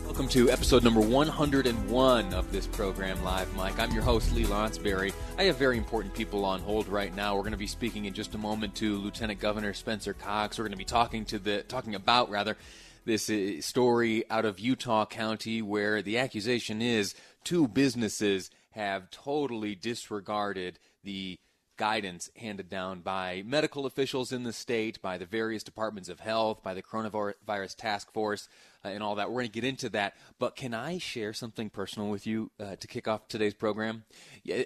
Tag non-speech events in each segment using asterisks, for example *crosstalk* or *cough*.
Welcome to episode number 101 of this program, Live Mic. I'm your host, Lee Lonsberry. I have very important people on hold right now. We're going to be speaking in just a moment to Lieutenant Governor Spencer Cox. We're going to be talking to the talking about rather this uh, story out of Utah County where the accusation is two businesses have totally disregarded the guidance handed down by medical officials in the state, by the various departments of health, by the coronavirus task force, and all that. We're going to get into that. But can I share something personal with you uh, to kick off today's program?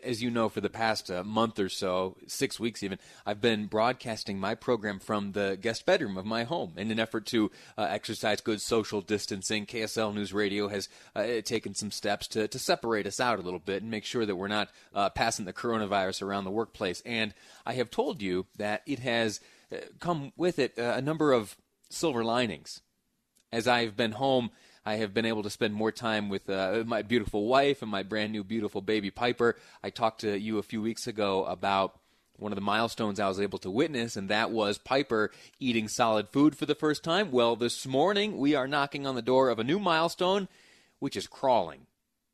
As you know, for the past uh, month or so, six weeks even, I've been broadcasting my program from the guest bedroom of my home in an effort to uh, exercise good social distancing. KSL News Radio has uh, taken some steps to, to separate us out a little bit and make sure that we're not uh, passing the coronavirus around the workplace. And I have told you that it has come with it a number of silver linings as I've been home, I have been able to spend more time with uh, my beautiful wife and my brand new beautiful baby Piper. I talked to you a few weeks ago about one of the milestones I was able to witness, and that was Piper eating solid food for the first time. Well, this morning we are knocking on the door of a new milestone, which is crawling.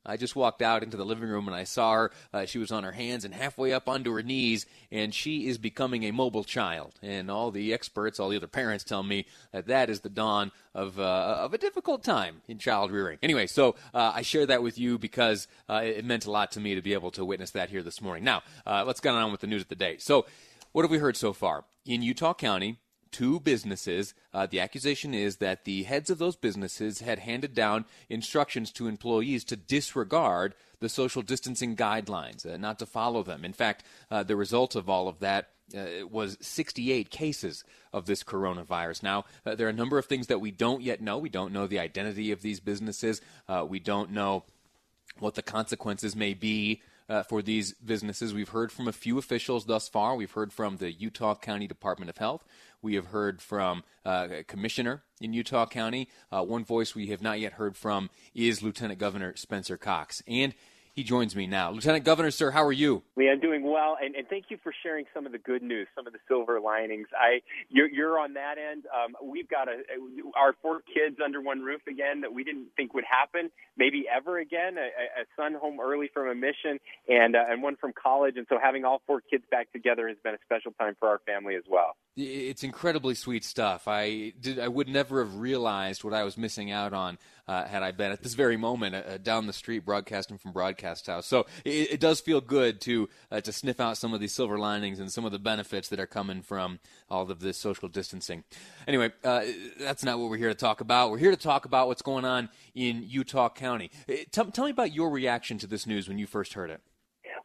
I just walked out into the living room and I saw her. Uh, she was on her hands and halfway up onto her knees, and she is becoming a mobile child. And all the experts, all the other parents tell me that that is the dawn of, uh, of a difficult time in child rearing. Anyway, so uh, I share that with you because uh, it meant a lot to me to be able to witness that here this morning. Now, uh, let's get on with the news of the day. So, what have we heard so far? In Utah County, two businesses. Uh, the accusation is that the heads of those businesses had handed down instructions to employees to disregard the social distancing guidelines, uh, not to follow them. In fact, uh, the result of all of that uh, was 68 cases of this coronavirus. Now, uh, there are a number of things that we don't yet know. We don't know the identity of these businesses. Uh, we don't know what the consequences may be uh, for these businesses. We've heard from a few officials thus far. We've heard from the Utah County Department of Health. We have heard from uh, a commissioner in Utah County. Uh, one voice we have not yet heard from is Lieutenant Governor Spencer Cox. And he joins me now. Lieutenant Governor, sir, how are you? Lee, I'm doing well, and, and thank you for sharing some of the good news, some of the silver linings. I, you're, you're on that end. Um, we've got a, our four kids under one roof again that we didn't think would happen, maybe ever again. A, a son home early from a mission, and uh, and one from college, and so having all four kids back together has been a special time for our family as well. It's incredibly sweet stuff. I did. I would never have realized what I was missing out on uh, had I been at this very moment uh, down the street broadcasting from Broadcast House. So it, it does feel good to uh, to sniff out some of these silver linings and some of the benefits that are coming from all of this social distancing. Anyway, uh, that's not what we're here to talk about. We're here to talk about what's going on in Utah County. Uh, tell, tell me about your reaction to this news when you first heard it.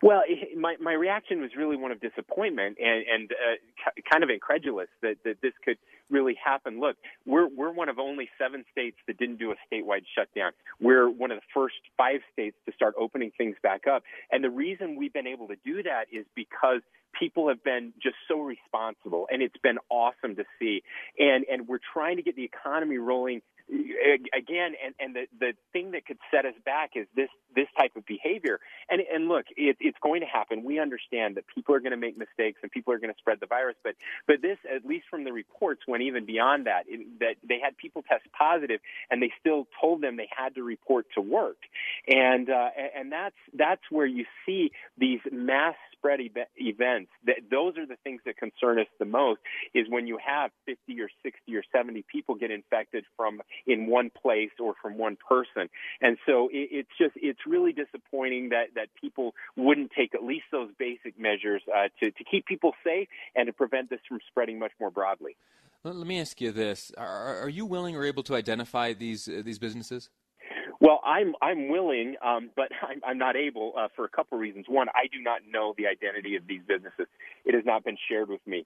Well, my my reaction was really one of disappointment and and uh, kind of incredulous that that this could really happen. Look, we're we're one of only seven states that didn't do a statewide shutdown. We're one of the first five states to start opening things back up, and the reason we've been able to do that is because people have been just so responsible, and it's been awesome to see. And and we're trying to get the economy rolling again, and, and the, the thing that could set us back is this this type of behavior. And and look, it, it's going to happen. We understand that people are going to make mistakes and people are going to spread the virus. But but this, at least from the reports, went even beyond that. It, that they had people test positive, and they still told them they had to report to work. And uh, and that's that's where you see these mass spread e- events, that those are the things that concern us the most. Is when you have 50 or 60 or 70 people get infected from in one place or from one person, and so it, it's just it's really disappointing that that people wouldn't take at least those basic measures uh, to to keep people safe and to prevent this from spreading much more broadly. Let me ask you this: Are, are you willing or able to identify these uh, these businesses? Well, I'm I'm willing, um, but *laughs* I'm, I'm not able uh, for a couple reasons. One, I do not know the identity of these businesses; it has not been shared with me.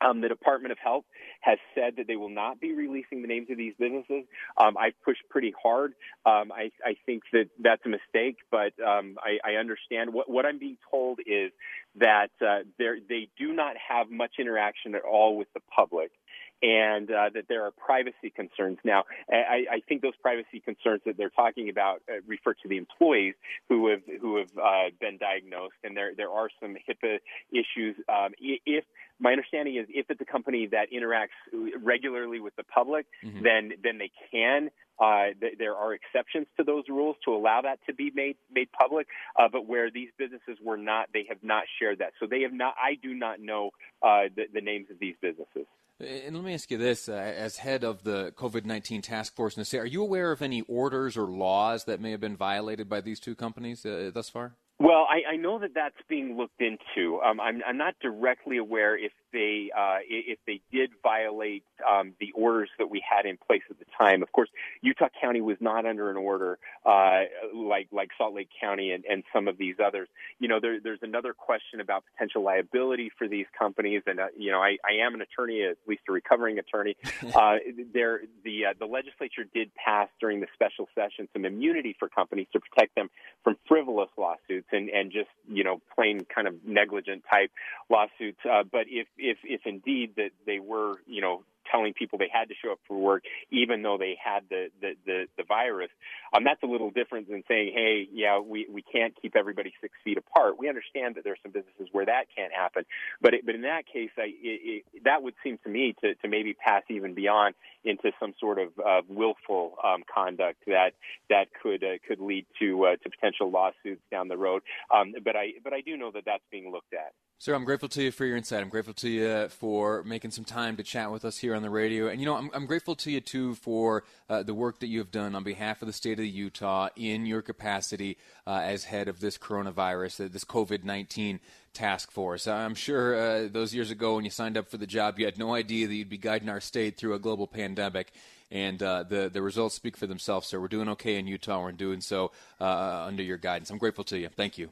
Um, the Department of Health has said that they will not be releasing the names of these businesses. Um, I've pushed pretty hard. Um, I, I, think that that's a mistake, but um, I, I, understand. What, what, I'm being told is that uh, they do not have much interaction at all with the public and uh, that there are privacy concerns. Now, I, I, think those privacy concerns that they're talking about uh, refer to the employees who have who have uh, been diagnosed, and there there are some HIPAA issues. Um, if my understanding is, if it's a company that interacts regularly with the public, mm-hmm. then then they can. Uh, th- there are exceptions to those rules to allow that to be made made public, uh, but where these businesses were not, they have not shared that. So they have not. I do not know uh, the, the names of these businesses. And let me ask you this: uh, as head of the COVID nineteen task force in the are you aware of any orders or laws that may have been violated by these two companies uh, thus far? Well, I, I know that that's being looked into. Um, I'm, I'm not directly aware if they uh, if they did violate um, the orders that we had in place at the time. Of course, Utah County was not under an order uh, like like Salt Lake County and, and some of these others. You know, there, there's another question about potential liability for these companies, and uh, you know, I, I am an attorney, at least a recovering attorney. *laughs* uh, there, the uh, the legislature did pass during the special session some immunity for companies to protect them from frivolous lawsuits lawsuits and, and just, you know, plain kind of negligent type lawsuits. Uh, but if, if, if indeed that they were, you know, telling people they had to show up for work even though they had the the the, the virus. Um, that's a little different than saying, hey, yeah, we we can't keep everybody six feet apart. We understand that there's some businesses where that can't happen, but it, but in that case, I, it, it, that would seem to me to to maybe pass even beyond into some sort of uh, willful um, conduct that that could uh, could lead to uh, to potential lawsuits down the road. Um, but I but I do know that that's being looked at. Sir, I'm grateful to you for your insight. I'm grateful to you for making some time to chat with us here on the radio. And, you know, I'm, I'm grateful to you, too, for uh, the work that you have done on behalf of the state of Utah in your capacity uh, as head of this coronavirus, uh, this COVID 19 task force. I'm sure uh, those years ago when you signed up for the job, you had no idea that you'd be guiding our state through a global pandemic. And uh, the, the results speak for themselves, sir. We're doing okay in Utah. We're doing so uh, under your guidance. I'm grateful to you. Thank you.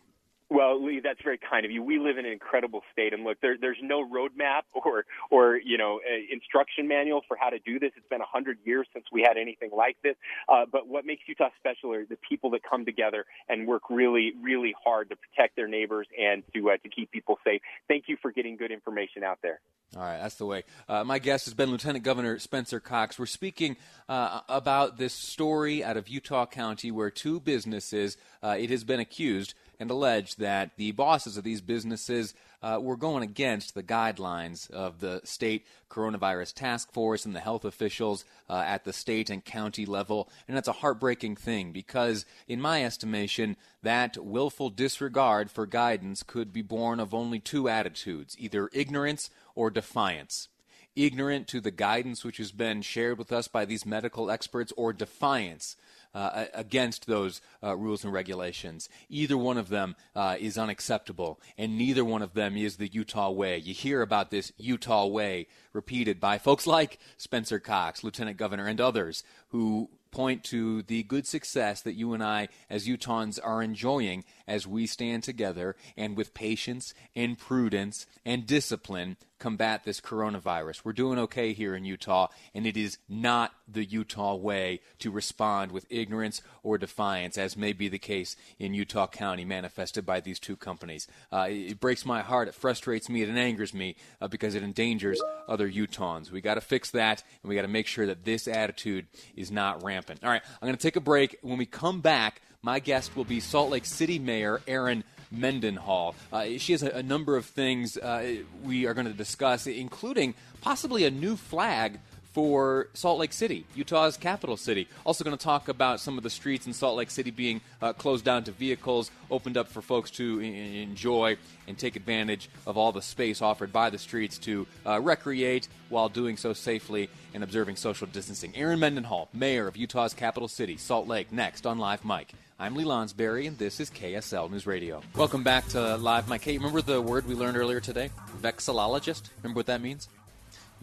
Well, Lee, that's very kind of you. We live in an incredible state, and look, there, there's no roadmap *laughs* or, or you know, instruction manual for how to do this. It's been a hundred years since we had anything like this. Uh, but what makes Utah special are the people that come together and work really, really hard to protect their neighbors and to uh, to keep people safe. Thank you for getting good information out there. All right, that's the way. Uh, my guest has been Lieutenant Governor Spencer Cox. We're speaking uh, about this story out of Utah County where two businesses, uh, it has been accused, and alleged that the bosses of these businesses uh, were going against the guidelines of the state coronavirus task force and the health officials uh, at the state and county level. And that's a heartbreaking thing because, in my estimation, that willful disregard for guidance could be born of only two attitudes either ignorance or defiance ignorant to the guidance which has been shared with us by these medical experts, or defiance uh, against those uh, rules and regulations. Either one of them uh, is unacceptable, and neither one of them is the Utah way. You hear about this Utah way repeated by folks like Spencer Cox, Lieutenant Governor, and others who point to the good success that you and I, as Utahns, are enjoying as we stand together and with patience and prudence and discipline combat this coronavirus. We're doing okay here in Utah, and it is not the Utah way to respond with ignorance or defiance, as may be the case in Utah County, manifested by these two companies. Uh, it breaks my heart, it frustrates me, it angers me uh, because it endangers other Utahns. We got to fix that, and we got to make sure that this attitude is not rampant. All right, I'm going to take a break. When we come back, my guest will be Salt Lake City Mayor Erin Mendenhall. Uh, she has a, a, number of things uh, we are going to discuss, including possibly a new flag for Salt Lake City, Utah's capital city. Also, going to talk about some of the streets in Salt Lake City being uh, closed down to vehicles, opened up for folks to I- enjoy and take advantage of all the space offered by the streets to uh, recreate while doing so safely and observing social distancing. Erin Mendenhall, mayor of Utah's capital city, Salt Lake, next on Live Mic. I'm Lee Lonsberry, and this is KSL News Radio. Welcome back to Live Mic. Hey, remember the word we learned earlier today? Vexillologist? Remember what that means?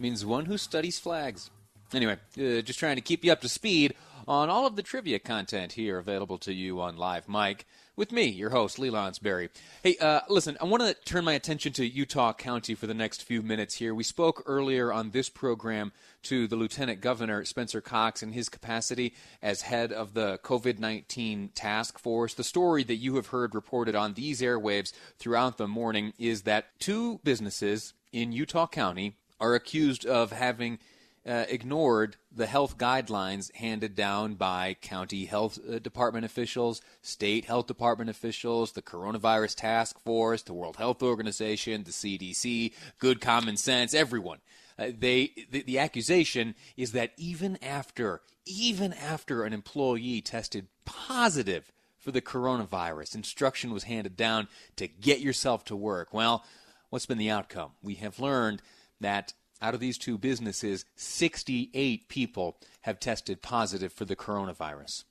Means one who studies flags. Anyway, uh, just trying to keep you up to speed on all of the trivia content here available to you on Live Mic with me, your host, Lee Lonsberry. Hey, uh, listen, I want to turn my attention to Utah County for the next few minutes here. We spoke earlier on this program to the Lieutenant Governor, Spencer Cox, in his capacity as head of the COVID 19 task force. The story that you have heard reported on these airwaves throughout the morning is that two businesses in Utah County are accused of having uh, ignored the health guidelines handed down by county health uh, department officials, state health department officials, the coronavirus task force, the World Health Organization, the CDC, good common sense, everyone. Uh, they the, the accusation is that even after even after an employee tested positive for the coronavirus, instruction was handed down to get yourself to work. Well, what's been the outcome? We have learned that out of these two businesses, 68 people have tested positive for the coronavirus.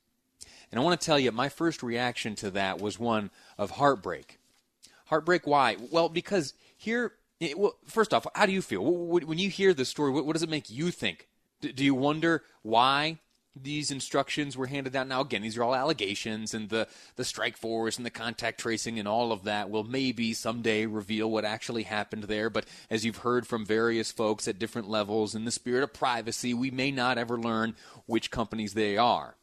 And I want to tell you, my first reaction to that was one of heartbreak. Heartbreak, why? Well, because here, well, first off, how do you feel? When you hear this story, what does it make you think? Do you wonder why these instructions were handed down. Now, again, these are all allegations, and the, the strike force and the contact tracing and all of that will maybe someday reveal what actually happened there. But as you've heard from various folks at different levels, in the spirit of privacy, we may not ever learn which companies they are.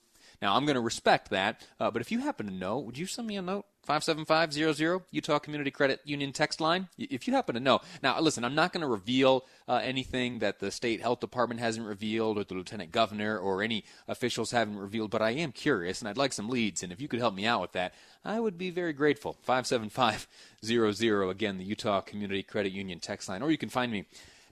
Now, I'm going to respect that, uh, but if you happen to know, would you send me a note? 57500 Utah Community Credit Union text line. If you happen to know. Now, listen, I'm not going to reveal uh, anything that the state health department hasn't revealed or the lieutenant governor or any officials haven't revealed, but I am curious and I'd like some leads. And if you could help me out with that, I would be very grateful. 57500, again, the Utah Community Credit Union text line. Or you can find me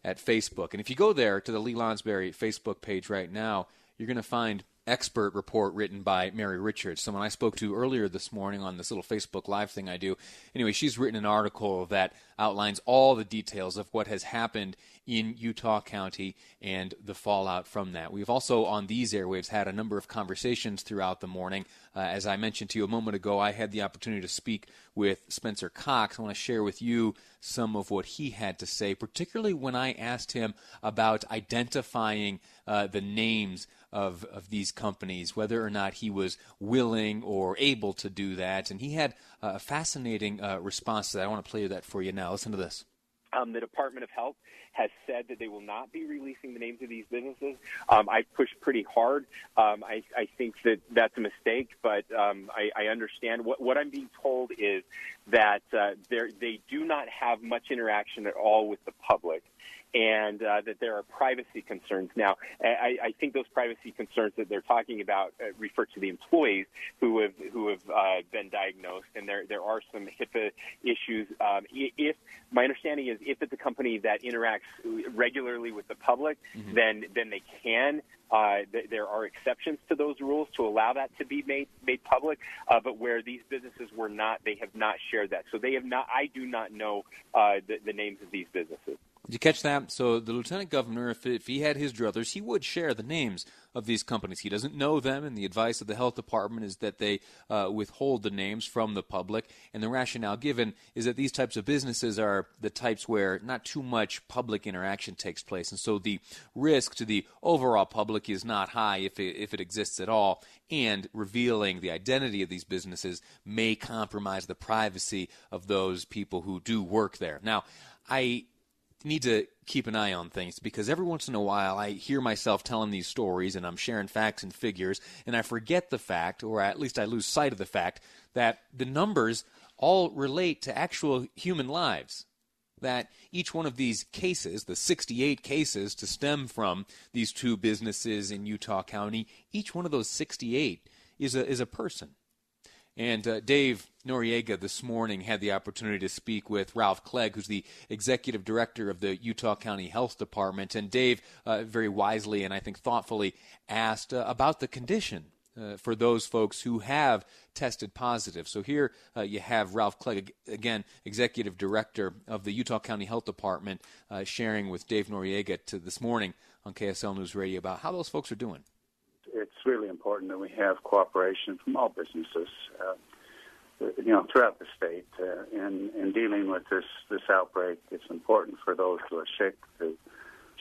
at Facebook. And if you go there to the Lee Lonsberry Facebook page right now, you're going to find expert report written by Mary Richards, someone I spoke to earlier this morning on this little Facebook Live thing I do. Anyway, she's written an article that outlines all the details of what has happened in Utah County and the fallout from that. We've also, on these airwaves, had a number of conversations throughout the morning. Uh, as I mentioned to you a moment ago, I had the opportunity to speak with Spencer Cox. I want to share with you some of what he had to say, particularly when I asked him about identifying uh, the names of, of these companies, whether or not he was willing or able to do that. And he had a fascinating uh, response to that. I want to play that for you now. Listen to this. Um, the Department of Health has said that they will not be releasing the names of these businesses. Um, I pushed pretty hard. Um, I, I, think that that's a mistake, but um, I, I, understand. What, what, I'm being told is that uh, they do not have much interaction at all with the public and uh, that there are privacy concerns. Now, I, I, think those privacy concerns that they're talking about uh, refer to the employees who have who have uh, been diagnosed, and there there are some HIPAA issues. Um, if my understanding is, if it's a company that interacts regularly with the public, mm-hmm. then then they can. Uh, th- there are exceptions to those rules to allow that to be made made public, uh, but where these businesses were not, they have not shared that. So they have not. I do not know uh, the, the names of these businesses. Did you catch that? So the lieutenant governor, if, if he had his druthers, he would share the names of these companies. He doesn't know them, and the advice of the health department is that they uh, withhold the names from the public. And the rationale given is that these types of businesses are the types where not too much public interaction takes place, and so the risk to the overall public is not high if it, if it exists at all. And revealing the identity of these businesses may compromise the privacy of those people who do work there. Now, I need to keep an eye on things because every once in a while I hear myself telling these stories and I'm sharing facts and figures and I forget the fact, or at least I lose sight of the fact, that the numbers all relate to actual human lives. That each one of these cases, the 68 cases to stem from these two businesses in Utah County, each one of those 68 is a, is a person. And uh, Dave Noriega this morning had the opportunity to speak with Ralph Clegg, who's the executive director of the Utah County Health Department. And Dave uh, very wisely and I think thoughtfully asked uh, about the condition uh, for those folks who have tested positive. So here uh, you have Ralph Clegg, again, executive director of the Utah County Health Department, uh, sharing with Dave Noriega to this morning on KSL News Radio about how those folks are doing it's really important that we have cooperation from all businesses, uh, you know, throughout the state. Uh, in in dealing with this this outbreak, it's important for those who are sick to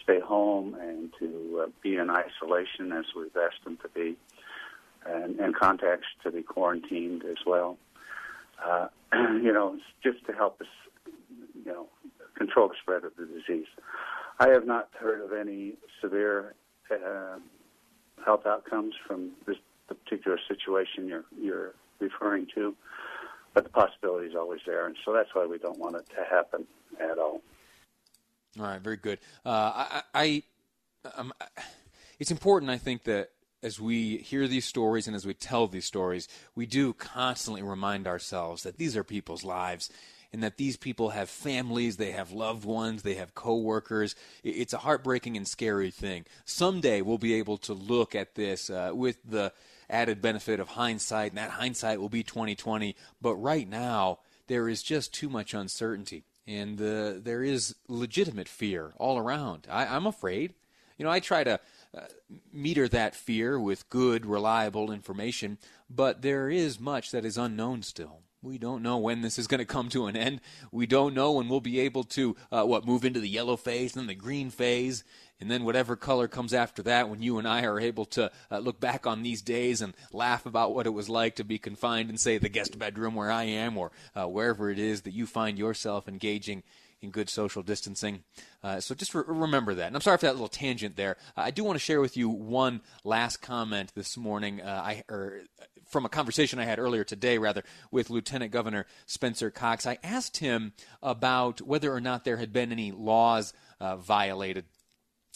stay home and to uh, be in isolation, as we've asked them to be, and, contacts to be quarantined as well. Uh, *clears throat* you know, just to help us, you know, control the spread of the disease. I have not heard of any severe uh, health outcomes from this particular situation you're you're referring to, but the possibility is always there, and so that's why we don't want it to happen at all. All right, very good. Uh, I, I um, it's important, I think, that as we hear these stories and as we tell these stories, we do constantly remind ourselves that these are people's lives and that these people have families, they have loved ones, they have coworkers. It's a heartbreaking and scary thing. Someday we'll be able to look at this uh, with the added benefit of hindsight, and that hindsight will be 2020. But right now, there is just too much uncertainty, and uh, there is legitimate fear all around. I, I'm afraid. You know, I try to uh, meter that fear with good, reliable information, but there is much that is unknown still. We don't know when this is going to come to an end. We don't know when we'll be able to, uh, what, move into the yellow phase, then the green phase, and then whatever color comes after that when you and I are able to uh, look back on these days and laugh about what it was like to be confined in, say, the guest bedroom where I am or uh, wherever it is that you find yourself engaging in good social distancing. Uh, so just re- remember that. And I'm sorry for that little tangent there. Uh, I do want to share with you one last comment this morning. Uh, I or from a conversation I had earlier today, rather, with Lieutenant Governor Spencer Cox. I asked him about whether or not there had been any laws uh, violated,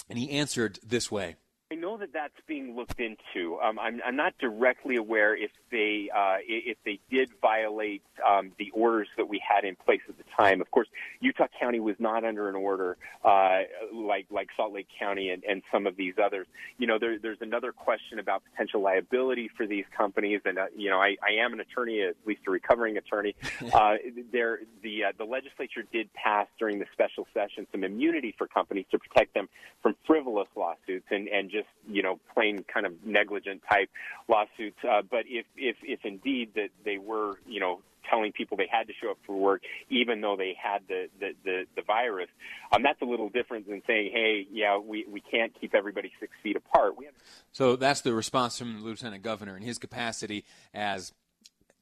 and he answered this way. I know that that's being looked into. Um, I'm, I'm, not directly aware if they uh, if they did violate um, the orders that we had in place at the time. Of course, Utah County was not under an order uh, like like Salt Lake County and, and some of these others. You know, there, there's another question about potential liability for these companies, and uh, you know, I, I am an attorney, at least a recovering attorney. *laughs* uh, there, the uh, the legislature did pass during the special session some immunity for companies to protect them from frivolous lawsuits and and just you know plain kind of negligent type lawsuits. Uh, but if if if indeed that they were you know telling people they had to show up for work even though they had the the the, the virus, um, that's a little different than saying, hey, yeah, we we can't keep everybody six feet apart. So that's the response from the lieutenant governor in his capacity as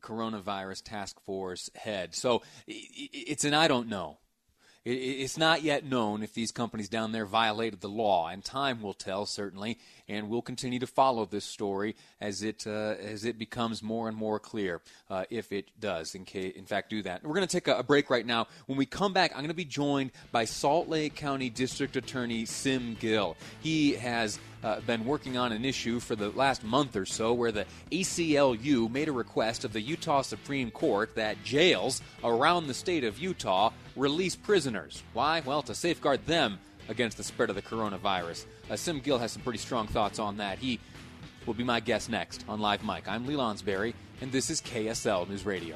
coronavirus task force head. So it's an I don't know. It's not yet known if these companies down there violated the law, and time will tell, certainly. And we'll continue to follow this story as it uh, as it becomes more and more clear, uh, if it does, in, in fact, do that. We're going to take a, a, break right now. When we come back, I'm going to be joined by Salt Lake County District Attorney Sim Gill. He has uh, been working on an issue for the last month or so where the ACLU made a request of the Utah Supreme Court that jails around the state of Utah release prisoners. Why? Well, to safeguard them against the spread of the coronavirus. Uh, Sim Gill has some pretty strong thoughts on that. He will be my guest next on Live Mic. I'm Lee Lonsberry, and this is KSL News Radio.